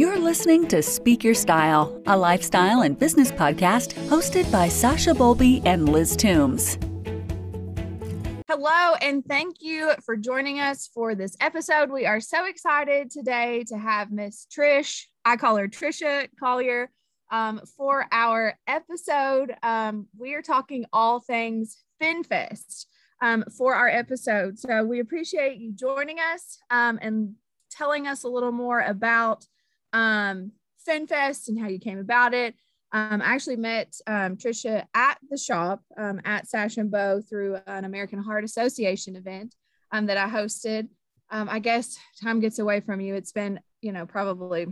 You're listening to Speak Your Style, a lifestyle and business podcast hosted by Sasha Bolby and Liz Toombs. Hello, and thank you for joining us for this episode. We are so excited today to have Miss Trish, I call her Trisha Collier, um, for our episode. Um, we are talking all things FinFest um, for our episode. So we appreciate you joining us um, and telling us a little more about um, FinFest and how you came about it. Um, I actually met um, Trisha at the shop um, at Sash and Bow through an American Heart Association event um, that I hosted. Um, I guess time gets away from you. It's been, you know, probably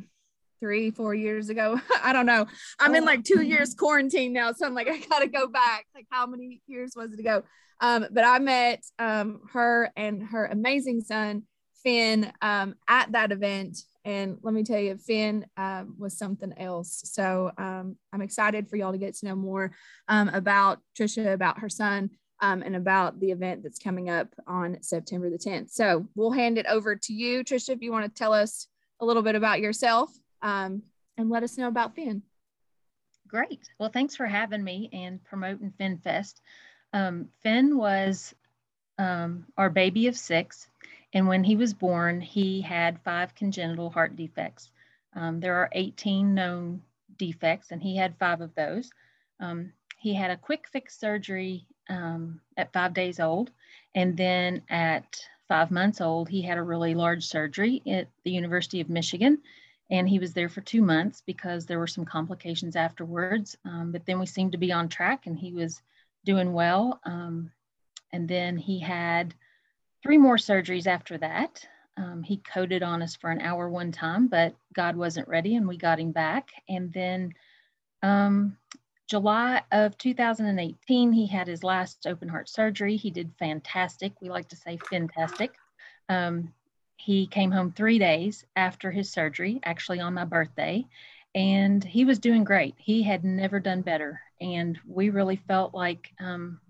three, four years ago. I don't know. I'm in like two years quarantine now. So I'm like, I got to go back. Like, how many years was it ago? Um, but I met her and her amazing son, Finn, at that event and let me tell you, Finn um, was something else. So um, I'm excited for y'all to get to know more um, about Trisha, about her son, um, and about the event that's coming up on September the 10th. So we'll hand it over to you, Trisha, if you want to tell us a little bit about yourself um, and let us know about Finn. Great. Well, thanks for having me and promoting FinFest. Um, Finn was our baby of six. And when he was born, he had five congenital heart defects. Um, there are 18 known defects, and he had five of those. Um, he had a quick fix surgery um, at five days old. And then at five months old, he had a really large surgery at the University of Michigan. And he was there for two months because there were some complications afterwards. Um, but then we seemed to be on track and he was doing well. Um, and then he had three more surgeries after that. Um, he coded on us for an hour one time, but God wasn't ready and we got him back. And then um, July of 2018, he had his last open heart surgery. He did fantastic. We like to say fantastic. Um, he came home three days after his surgery, actually on my birthday, and he was doing great. He had never done better. And we really felt like um,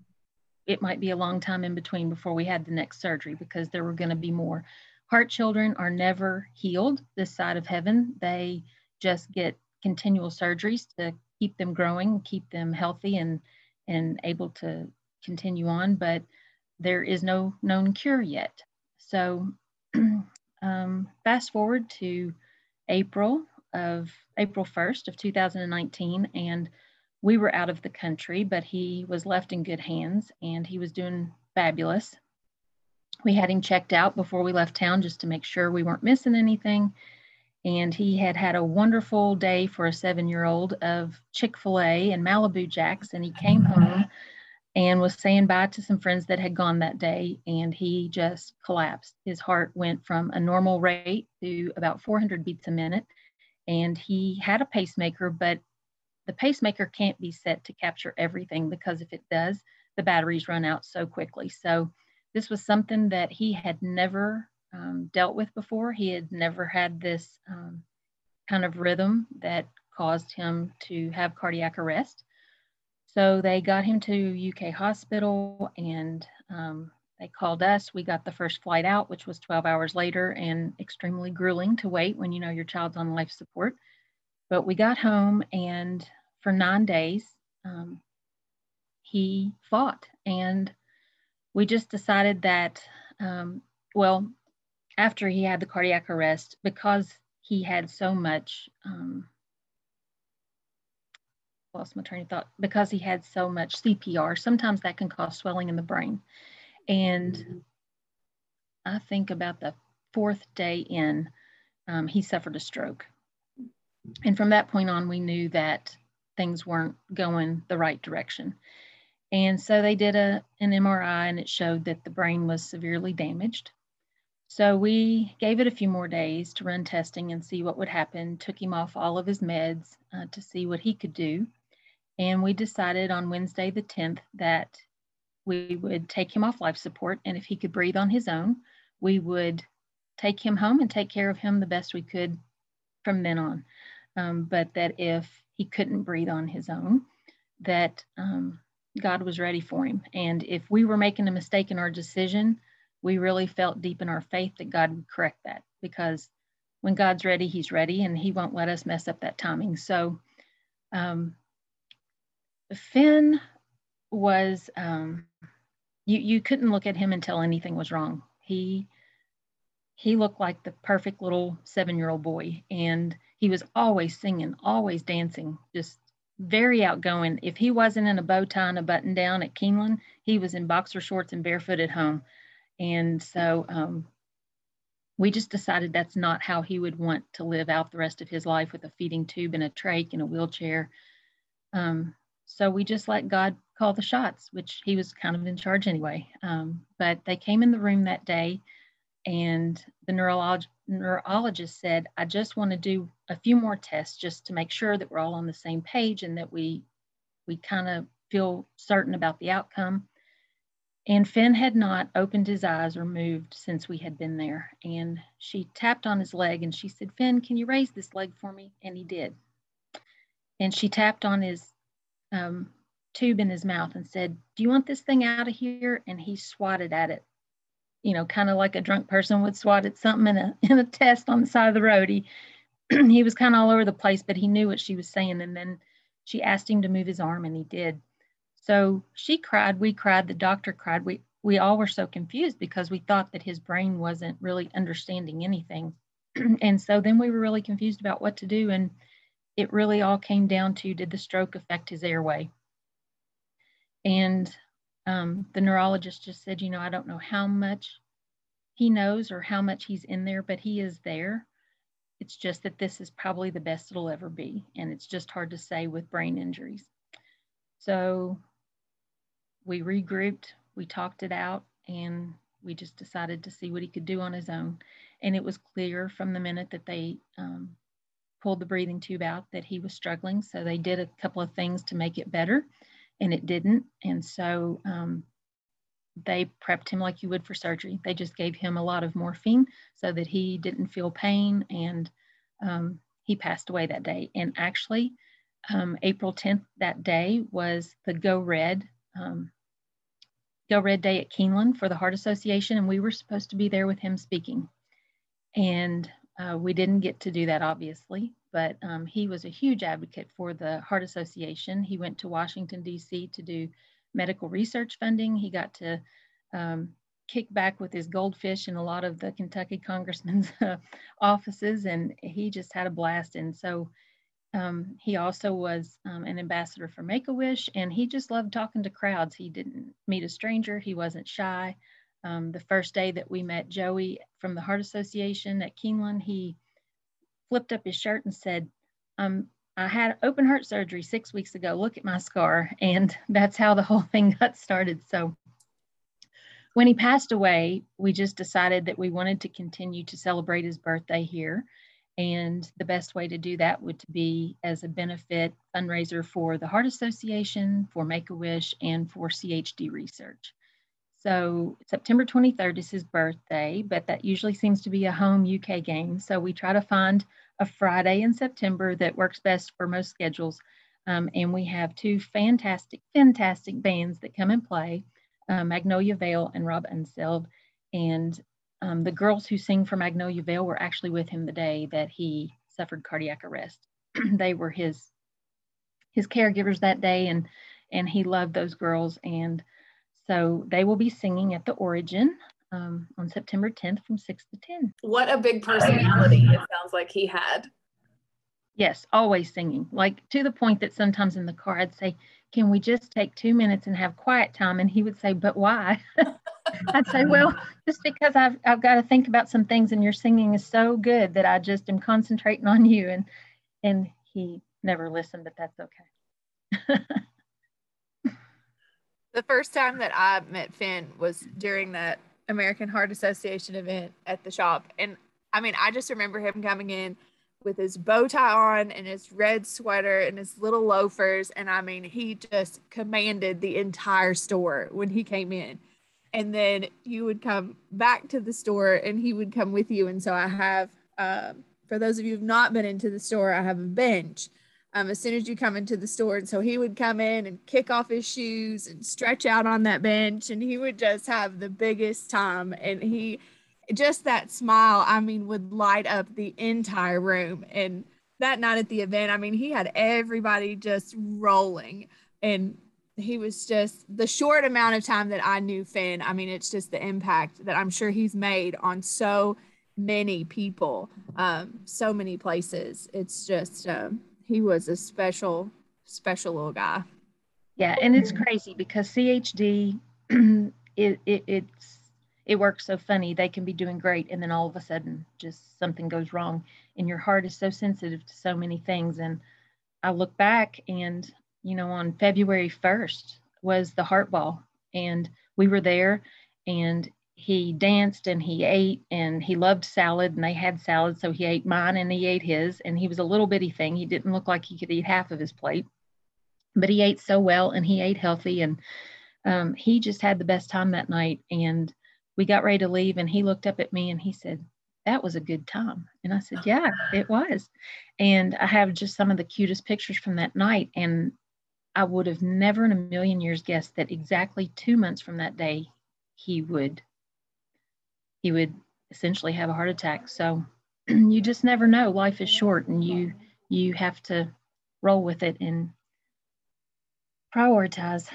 it might be a long time in between before we had the next surgery because there were going to be more. Heart children are never healed this side of heaven. They just get continual surgeries to keep them growing, keep them healthy and and able to continue on, but there is no known cure yet. So um, fast forward to April of April 1st of 2019 and we were out of the country, but he was left in good hands and he was doing fabulous. We had him checked out before we left town just to make sure we weren't missing anything. And he had had a wonderful day for a seven year old of Chick fil A and Malibu Jacks. And he came mm-hmm. home and was saying bye to some friends that had gone that day. And he just collapsed. His heart went from a normal rate to about 400 beats a minute. And he had a pacemaker, but the pacemaker can't be set to capture everything because if it does, the batteries run out so quickly. So this was something that he had never um, dealt with before. He had never had this um, kind of rhythm that caused him to have cardiac arrest. So they got him to UK hospital and um, they called us. We got the first flight out, which was 12 hours later and extremely grueling to wait when you know your child's on life support. But we got home and for nine days, um, he fought. And we just decided that, um, well, after he had the cardiac arrest, because he had so much, um, lost my train of thought, because he had so much CPR, sometimes that can cause swelling in the brain. And I think about the fourth day in, um, he suffered a stroke. And from that point on, we knew that things weren't going the right direction. And so they did a, an MRI and it showed that the brain was severely damaged. So we gave it a few more days to run testing and see what would happen, took him off all of his meds uh, to see what he could do. And we decided on Wednesday, the 10th, that we would take him off life support. And if he could breathe on his own, we would take him home and take care of him the best we could from then on. Um, but that if he couldn't breathe on his own, that um, God was ready for him. And if we were making a mistake in our decision, we really felt deep in our faith that God would correct that because when God's ready, He's ready, and He won't let us mess up that timing. So, um, Finn was um, you you couldn't look at him and tell anything was wrong. He he looked like the perfect little seven year old boy, and he was always singing, always dancing, just very outgoing. If he wasn't in a bow tie and a button down at Keeneland, he was in boxer shorts and barefoot at home. And so um, we just decided that's not how he would want to live out the rest of his life with a feeding tube and a trach and a wheelchair. Um, so we just let God call the shots, which he was kind of in charge anyway. Um, but they came in the room that day, and the neurolog- neurologist said, I just want to do a few more tests just to make sure that we're all on the same page and that we we kind of feel certain about the outcome. And Finn had not opened his eyes or moved since we had been there. And she tapped on his leg and she said, Finn, can you raise this leg for me? And he did. And she tapped on his um, tube in his mouth and said, Do you want this thing out of here? And he swatted at it, you know, kind of like a drunk person would swat at something in a, in a test on the side of the road. He, he was kind of all over the place, but he knew what she was saying. And then she asked him to move his arm, and he did. So she cried, we cried, the doctor cried. We we all were so confused because we thought that his brain wasn't really understanding anything. and so then we were really confused about what to do. And it really all came down to did the stroke affect his airway? And um, the neurologist just said, you know, I don't know how much he knows or how much he's in there, but he is there. It's just that this is probably the best it'll ever be. And it's just hard to say with brain injuries. So we regrouped, we talked it out, and we just decided to see what he could do on his own. And it was clear from the minute that they um, pulled the breathing tube out that he was struggling. So they did a couple of things to make it better, and it didn't. And so um, they prepped him like you would for surgery. They just gave him a lot of morphine so that he didn't feel pain, and um, he passed away that day. And actually, um, April 10th, that day was the Go Red um, Go Red Day at Keeneland for the Heart Association, and we were supposed to be there with him speaking. And uh, we didn't get to do that, obviously, but um, he was a huge advocate for the Heart Association. He went to Washington, D.C. to do medical research funding. He got to um, kick back with his goldfish in a lot of the Kentucky congressman's offices, and he just had a blast. And so um, he also was um, an ambassador for Make a Wish, and he just loved talking to crowds. He didn't meet a stranger, he wasn't shy. Um, the first day that we met Joey from the Heart Association at Keeneland, he flipped up his shirt and said, um, I had open heart surgery six weeks ago. Look at my scar. And that's how the whole thing got started. So when he passed away, we just decided that we wanted to continue to celebrate his birthday here. And the best way to do that would be as a benefit fundraiser for the Heart Association, for Make a Wish, and for CHD research. So September 23rd is his birthday, but that usually seems to be a home UK game. So we try to find a Friday in September that works best for most schedules. Um, and we have two fantastic, fantastic bands that come and play, uh, Magnolia Vale and Rob Unselv. And um, the girls who sing for Magnolia Vale were actually with him the day that he suffered cardiac arrest. they were his his caregivers that day, and and he loved those girls. And so they will be singing at the Origin um, on September 10th from 6 to 10. What a big personality it sounds like he had. Yes, always singing, like to the point that sometimes in the car I'd say, Can we just take two minutes and have quiet time? And he would say, But why? I'd say, well, just because I've I've got to think about some things, and your singing is so good that I just am concentrating on you. And and he never listened, but that's okay. the first time that I met Finn was during that American Heart Association event at the shop, and I mean, I just remember him coming in with his bow tie on and his red sweater and his little loafers. And I mean, he just commanded the entire store when he came in. And then you would come back to the store and he would come with you. And so i have um, for those of you who've not been into the store i have a bench um, as soon as you come into the store and so he would come in and kick off his shoes and stretch out on that bench and he would just have the biggest time and he just that smile, I mean, would light up the entire room. And that night at the event, I mean, he had everybody just rolling. And he was just the short amount of time that I knew Finn. I mean, it's just the impact that I'm sure he's made on so many people, um, so many places. It's just, um, he was a special, special little guy. Yeah. And it's crazy because CHD, it, it, it's, it works so funny. They can be doing great, and then all of a sudden, just something goes wrong, and your heart is so sensitive to so many things. And I look back, and you know, on February 1st was the heart ball, and we were there, and he danced and he ate and he loved salad and they had salad so he ate mine and he ate his and he was a little bitty thing he didn't look like he could eat half of his plate but he ate so well and he ate healthy and um, he just had the best time that night and we got ready to leave and he looked up at me and he said, That was a good time. And I said, Yeah, it was. And I have just some of the cutest pictures from that night. And I would have never in a million years guessed that exactly two months from that day he would he would essentially have a heart attack. So you just never know. Life is short and you you have to roll with it and prioritize.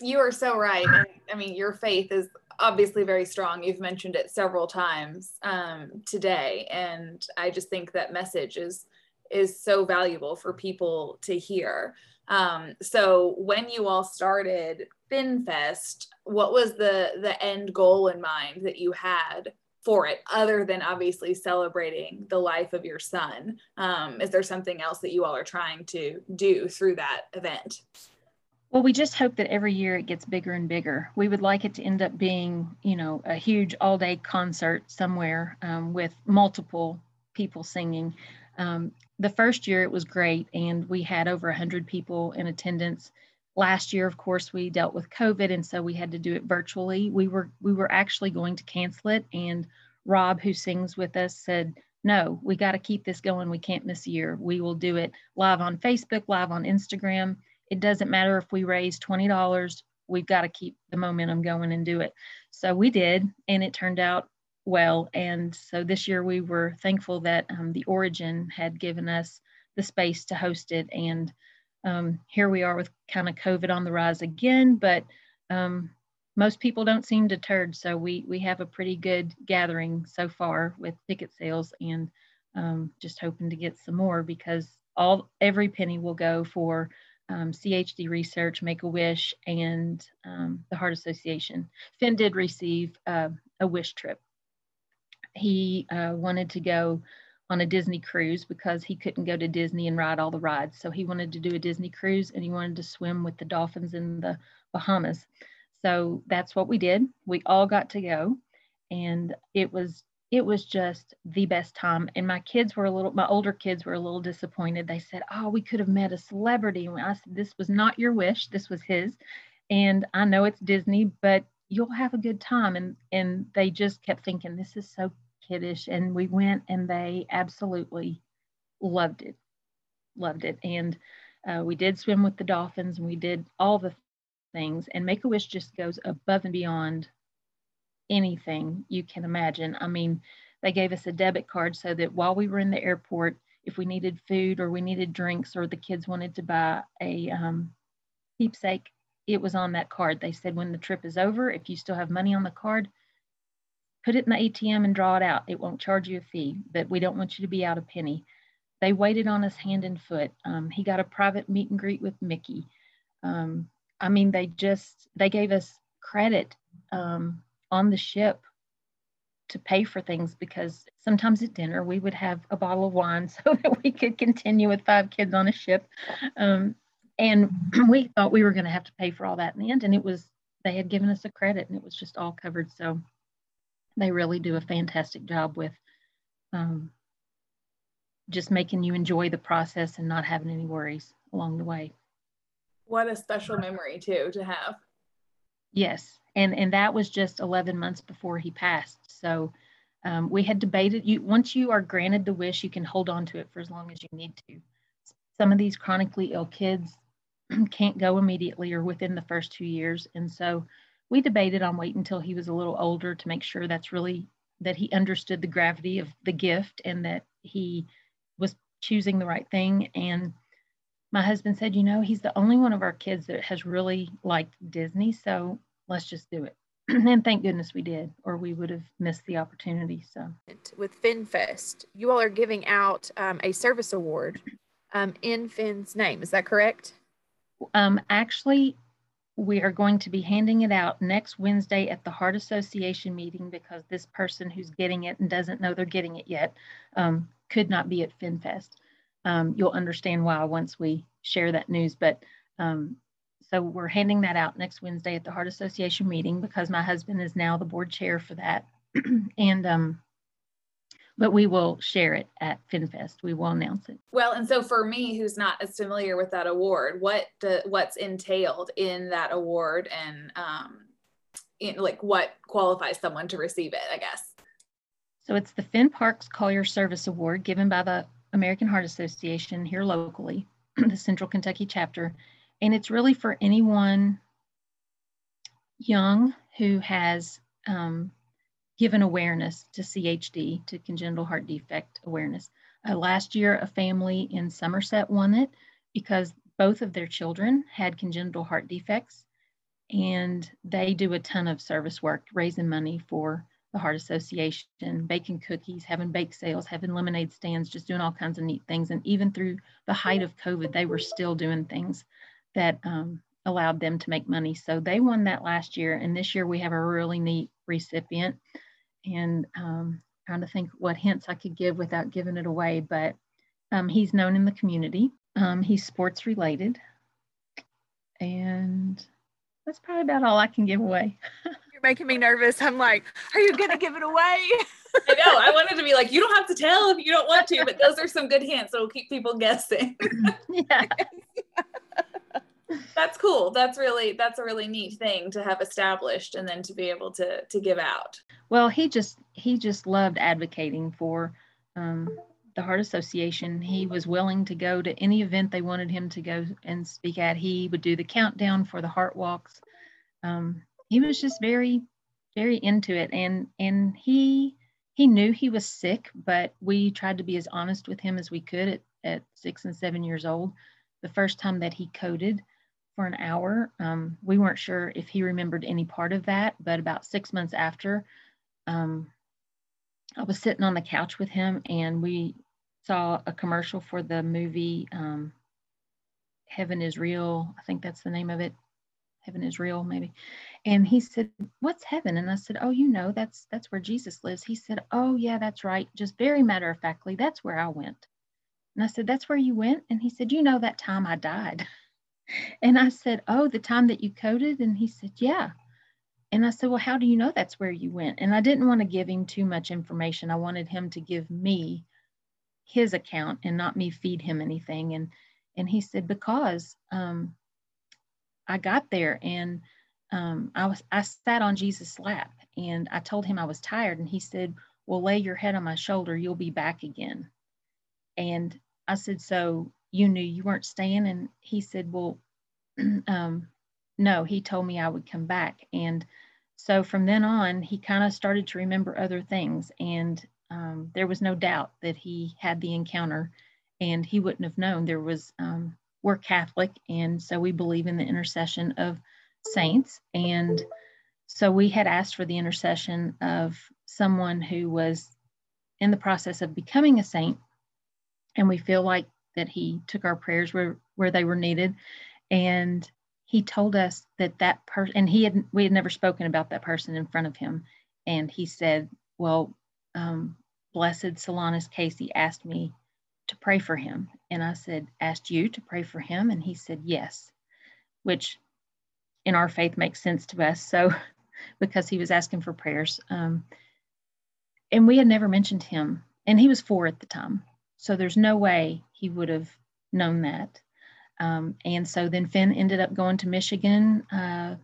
You are so right. And I mean, your faith is obviously very strong. You've mentioned it several times um, today, and I just think that message is is so valuable for people to hear. Um, so when you all started FinFest, what was the the end goal in mind that you had for it, other than obviously celebrating the life of your son? Um, is there something else that you all are trying to do through that event? Well, we just hope that every year it gets bigger and bigger. We would like it to end up being, you know, a huge all day concert somewhere um, with multiple people singing. Um, the first year it was great, and we had over 100 people in attendance. Last year, of course, we dealt with COVID, and so we had to do it virtually. We were we were actually going to cancel it, and Rob, who sings with us, said, "No, we got to keep this going. We can't miss a year. We will do it live on Facebook, live on Instagram." it doesn't matter if we raise $20, we've got to keep the momentum going and do it. So we did, and it turned out well. And so this year we were thankful that um, the Origin had given us the space to host it. And um, here we are with kind of COVID on the rise again, but um, most people don't seem deterred. So we we have a pretty good gathering so far with ticket sales, and um, just hoping to get some more because all every penny will go for um, CHD Research, Make a Wish, and um, the Heart Association. Finn did receive uh, a wish trip. He uh, wanted to go on a Disney cruise because he couldn't go to Disney and ride all the rides. So he wanted to do a Disney cruise and he wanted to swim with the dolphins in the Bahamas. So that's what we did. We all got to go and it was it was just the best time. And my kids were a little, my older kids were a little disappointed. They said, Oh, we could have met a celebrity. And I said, This was not your wish, this was his. And I know it's Disney, but you'll have a good time. And and they just kept thinking, This is so kiddish. And we went and they absolutely loved it. Loved it. And uh, we did swim with the dolphins and we did all the things. And Make a Wish just goes above and beyond anything you can imagine. I mean, they gave us a debit card so that while we were in the airport, if we needed food or we needed drinks or the kids wanted to buy a um, keepsake, it was on that card. They said when the trip is over, if you still have money on the card, put it in the ATM and draw it out. It won't charge you a fee, but we don't want you to be out a penny. They waited on us hand and foot. Um, he got a private meet and greet with Mickey. Um, I mean, they just they gave us credit um, on the ship to pay for things because sometimes at dinner we would have a bottle of wine so that we could continue with five kids on a ship. Um, and we thought we were going to have to pay for all that in the end. And it was, they had given us a credit and it was just all covered. So they really do a fantastic job with um, just making you enjoy the process and not having any worries along the way. What a special memory, too, to have. Yes, and and that was just 11 months before he passed. So um, we had debated. You once you are granted the wish, you can hold on to it for as long as you need to. Some of these chronically ill kids can't go immediately or within the first two years, and so we debated on waiting until he was a little older to make sure that's really that he understood the gravity of the gift and that he was choosing the right thing. And my husband said, you know, he's the only one of our kids that has really liked Disney. So let's just do it. and thank goodness we did, or we would have missed the opportunity. So, with FinFest, you all are giving out um, a service award um, in Finn's name. Is that correct? Um, actually, we are going to be handing it out next Wednesday at the Heart Association meeting because this person who's getting it and doesn't know they're getting it yet um, could not be at FinFest. Um, you'll understand why once we share that news. But um, so we're handing that out next Wednesday at the Heart Association meeting because my husband is now the board chair for that. and um, but we will share it at FinFest. We will announce it. Well, and so for me, who's not as familiar with that award, what do, what's entailed in that award, and um, in, like what qualifies someone to receive it? I guess. So it's the Finn Parks Collier Service Award given by the American Heart Association here locally, the Central Kentucky chapter, and it's really for anyone young who has um, given awareness to CHD, to congenital heart defect awareness. Uh, last year, a family in Somerset won it because both of their children had congenital heart defects, and they do a ton of service work raising money for the Heart Association, baking cookies, having bake sales, having lemonade stands, just doing all kinds of neat things. And even through the height of COVID, they were still doing things that um, allowed them to make money. So they won that last year. And this year we have a really neat recipient and um, trying to think what hints I could give without giving it away. But um, he's known in the community. Um, he's sports related, and that's probably about all I can give away. You're making me nervous. I'm like, are you gonna give it away? I know. I wanted to be like, you don't have to tell if you don't want to, but those are some good hints. So we'll keep people guessing. yeah that's cool. That's really that's a really neat thing to have established and then to be able to to give out. Well he just he just loved advocating for um, the heart association. He was willing to go to any event they wanted him to go and speak at. He would do the countdown for the heart walks. Um, he was just very very into it. And and he he knew he was sick but we tried to be as honest with him as we could at, at six and seven years old. The first time that he coded for an hour. Um, we weren't sure if he remembered any part of that, but about six months after, um, I was sitting on the couch with him and we saw a commercial for the movie um, Heaven is Real. I think that's the name of it. Heaven is real, maybe. And he said, "What's heaven?" And I said, "Oh, you know, that's that's where Jesus lives." He said, "Oh, yeah, that's right. Just very matter of factly, that's where I went." And I said, "That's where you went?" And he said, "You know, that time I died." And I said, Oh, the time that you coded? And he said, Yeah. And I said, Well, how do you know that's where you went? And I didn't want to give him too much information. I wanted him to give me his account and not me feed him anything. And and he said, Because um, I got there and um, I was I sat on Jesus' lap and I told him I was tired. And he said, Well, lay your head on my shoulder, you'll be back again. And I said, So you knew you weren't staying? And he said, Well, um, no, he told me I would come back. And so from then on, he kind of started to remember other things. And um, there was no doubt that he had the encounter and he wouldn't have known. There was, um, we're Catholic, and so we believe in the intercession of saints. And so we had asked for the intercession of someone who was in the process of becoming a saint. And we feel like that he took our prayers where where they were needed. And he told us that that person and he had we had never spoken about that person in front of him. And he said well um, blessed solanus casey asked me to pray for him. And i said asked you to pray for him? And he said yes which in our faith makes sense to us. So because he was asking for prayers um, and we had never mentioned him. And he was four at the time so there's no way he would have known that. Um, and so then Finn ended up going to Michigan uh,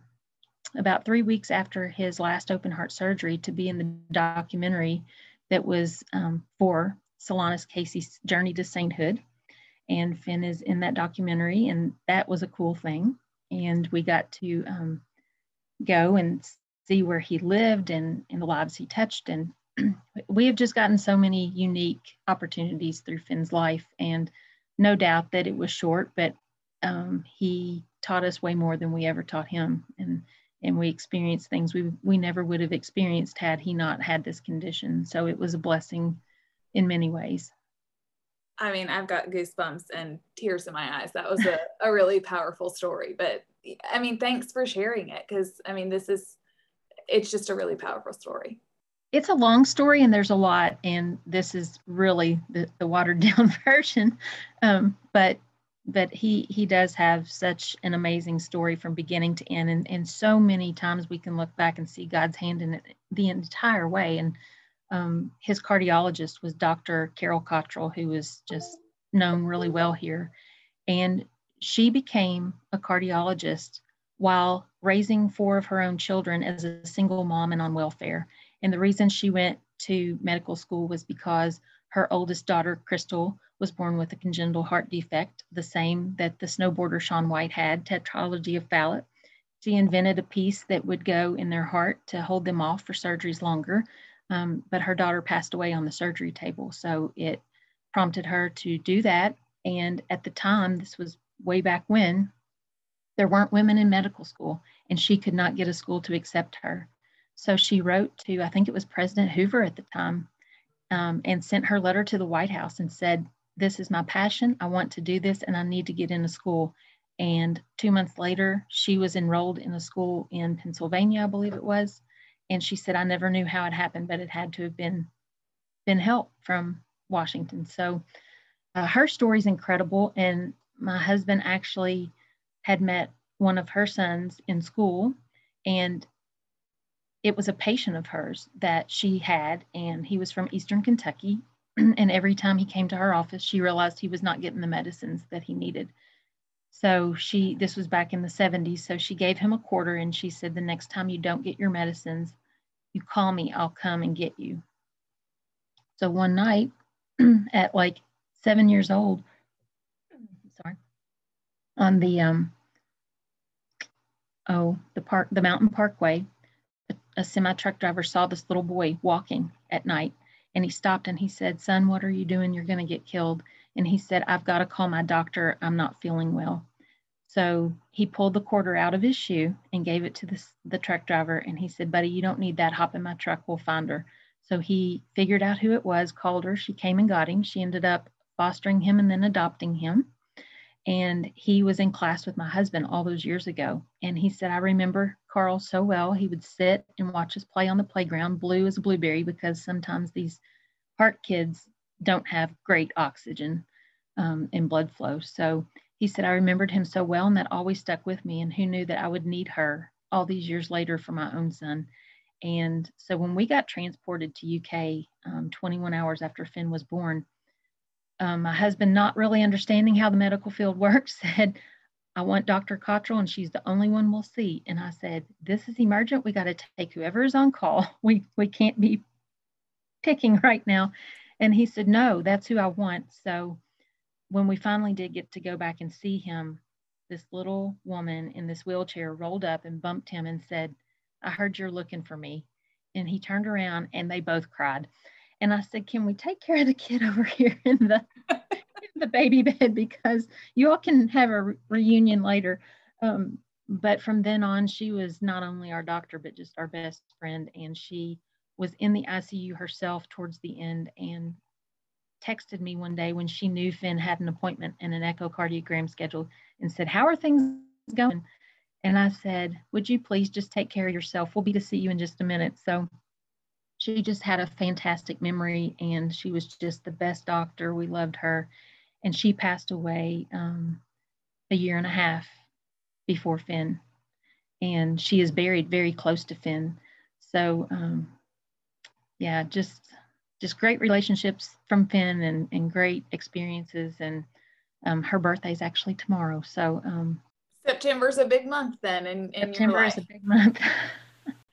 about three weeks after his last open heart surgery to be in the documentary that was um, for Solanus Casey's journey to sainthood. And Finn is in that documentary, and that was a cool thing. And we got to um, go and see where he lived and, and the lives he touched. And we have just gotten so many unique opportunities through Finn's life, and no doubt that it was short, but um, he taught us way more than we ever taught him, and and we experienced things we we never would have experienced had he not had this condition. So it was a blessing in many ways. I mean, I've got goosebumps and tears in my eyes. That was a, a really powerful story. But I mean, thanks for sharing it because I mean, this is, it's just a really powerful story. It's a long story and there's a lot, and this is really the, the watered down version. Um, but but he he does have such an amazing story from beginning to end and, and so many times we can look back and see god's hand in it the entire way and um, his cardiologist was dr carol cottrill who was just known really well here and she became a cardiologist while raising four of her own children as a single mom and on welfare and the reason she went to medical school was because her oldest daughter crystal was born with a congenital heart defect, the same that the snowboarder Shaun White had, tetralogy of Fallot. She invented a piece that would go in their heart to hold them off for surgeries longer, um, but her daughter passed away on the surgery table. So it prompted her to do that. And at the time, this was way back when, there weren't women in medical school, and she could not get a school to accept her. So she wrote to, I think it was President Hoover at the time, um, and sent her letter to the White House and said, this is my passion. I want to do this and I need to get into school. And two months later, she was enrolled in a school in Pennsylvania, I believe it was. And she said, I never knew how it happened, but it had to have been been help from Washington. So uh, her story is incredible. And my husband actually had met one of her sons in school, and it was a patient of hers that she had, and he was from Eastern Kentucky. and every time he came to her office, she realized he was not getting the medicines that he needed. So she, this was back in the 70s. So she gave him a quarter and she said, The next time you don't get your medicines, you call me, I'll come and get you. So one night at like seven years old, on the, um, oh, the park, the mountain parkway, a, a semi truck driver saw this little boy walking at night and he stopped and he said, Son, what are you doing? You're going to get killed. And he said, I've got to call my doctor. I'm not feeling well. So he pulled the quarter out of his shoe and gave it to the, the truck driver. And he said, Buddy, you don't need that. Hop in my truck. We'll find her. So he figured out who it was, called her. She came and got him. She ended up fostering him and then adopting him. And he was in class with my husband all those years ago. And he said, I remember Carl so well. He would sit and watch us play on the playground, blue as a blueberry, because sometimes these heart kids don't have great oxygen um, and blood flow. So he said, I remembered him so well, and that always stuck with me. And who knew that I would need her all these years later for my own son? And so when we got transported to UK um, 21 hours after Finn was born, um, my husband, not really understanding how the medical field works, said, I want Dr. Cottrill, and she's the only one we'll see. And I said, This is emergent. We got to take whoever is on call. We we can't be picking right now. And he said, No, that's who I want. So when we finally did get to go back and see him, this little woman in this wheelchair rolled up and bumped him and said, I heard you're looking for me. And he turned around and they both cried. And I said, Can we take care of the kid over here in the in the baby bed because you all can have a re- reunion later. Um, but from then on, she was not only our doctor, but just our best friend. And she was in the ICU herself towards the end and texted me one day when she knew Finn had an appointment and an echocardiogram scheduled and said, How are things going? And I said, Would you please just take care of yourself? We'll be to see you in just a minute. So she just had a fantastic memory and she was just the best doctor. We loved her. And she passed away um, a year and a half before Finn. And she is buried very close to Finn. So, um, yeah, just just great relationships from Finn and, and great experiences. And um, her birthday is actually tomorrow. So um, September's a big month then. In, in September is a big month.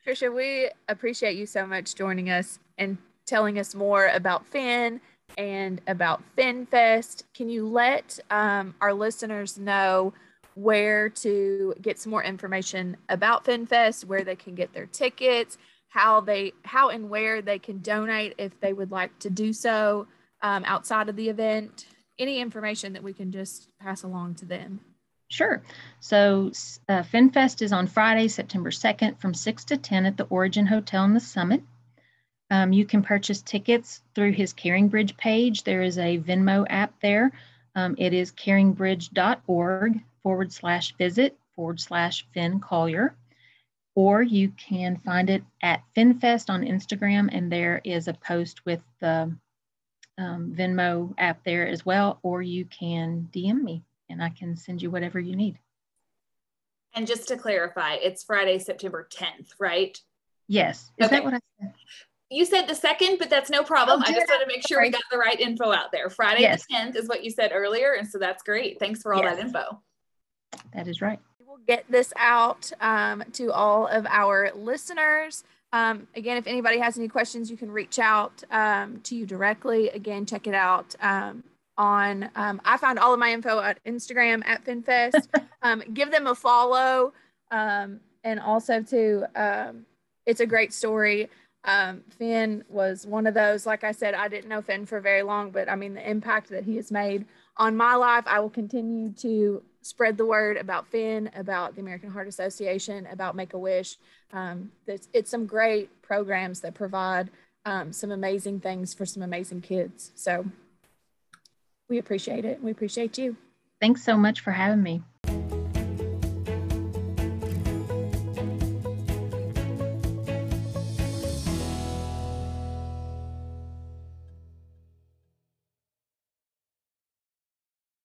Trisha, we appreciate you so much joining us and telling us more about Finn and about FinFest. Can you let um, our listeners know where to get some more information about FinFest, where they can get their tickets, how they how and where they can donate if they would like to do so um, outside of the event any information that we can just pass along to them Sure. So uh, FinFest is on Friday, September 2nd from 6 to 10 at the Origin Hotel in the Summit. Um, you can purchase tickets through his CaringBridge page. There is a Venmo app there. Um, it is caringbridge.org forward slash visit forward slash Finn Collier. Or you can find it at FinFest on Instagram, and there is a post with the um, Venmo app there as well. Or you can DM me and I can send you whatever you need. And just to clarify, it's Friday, September 10th, right? Yes. Is okay. that what I said? You said the second, but that's no problem. Oh, I just want to make sure we got the right info out there. Friday yes. the 10th is what you said earlier. And so that's great. Thanks for all yes. that info. That is right. We'll get this out um, to all of our listeners. Um, again, if anybody has any questions, you can reach out um, to you directly. Again, check it out. On um, i find all of my info at instagram at finfest. Um, give them a follow um, and also to um, it's a great story. Um, finn was one of those like i said i didn't know finn for very long but i mean the impact that he has made on my life i will continue to spread the word about finn about the american heart association about make a wish. Um, it's, it's some great programs that provide some amazing things for some amazing kids. So we appreciate it. We appreciate you. Thanks so much for having me.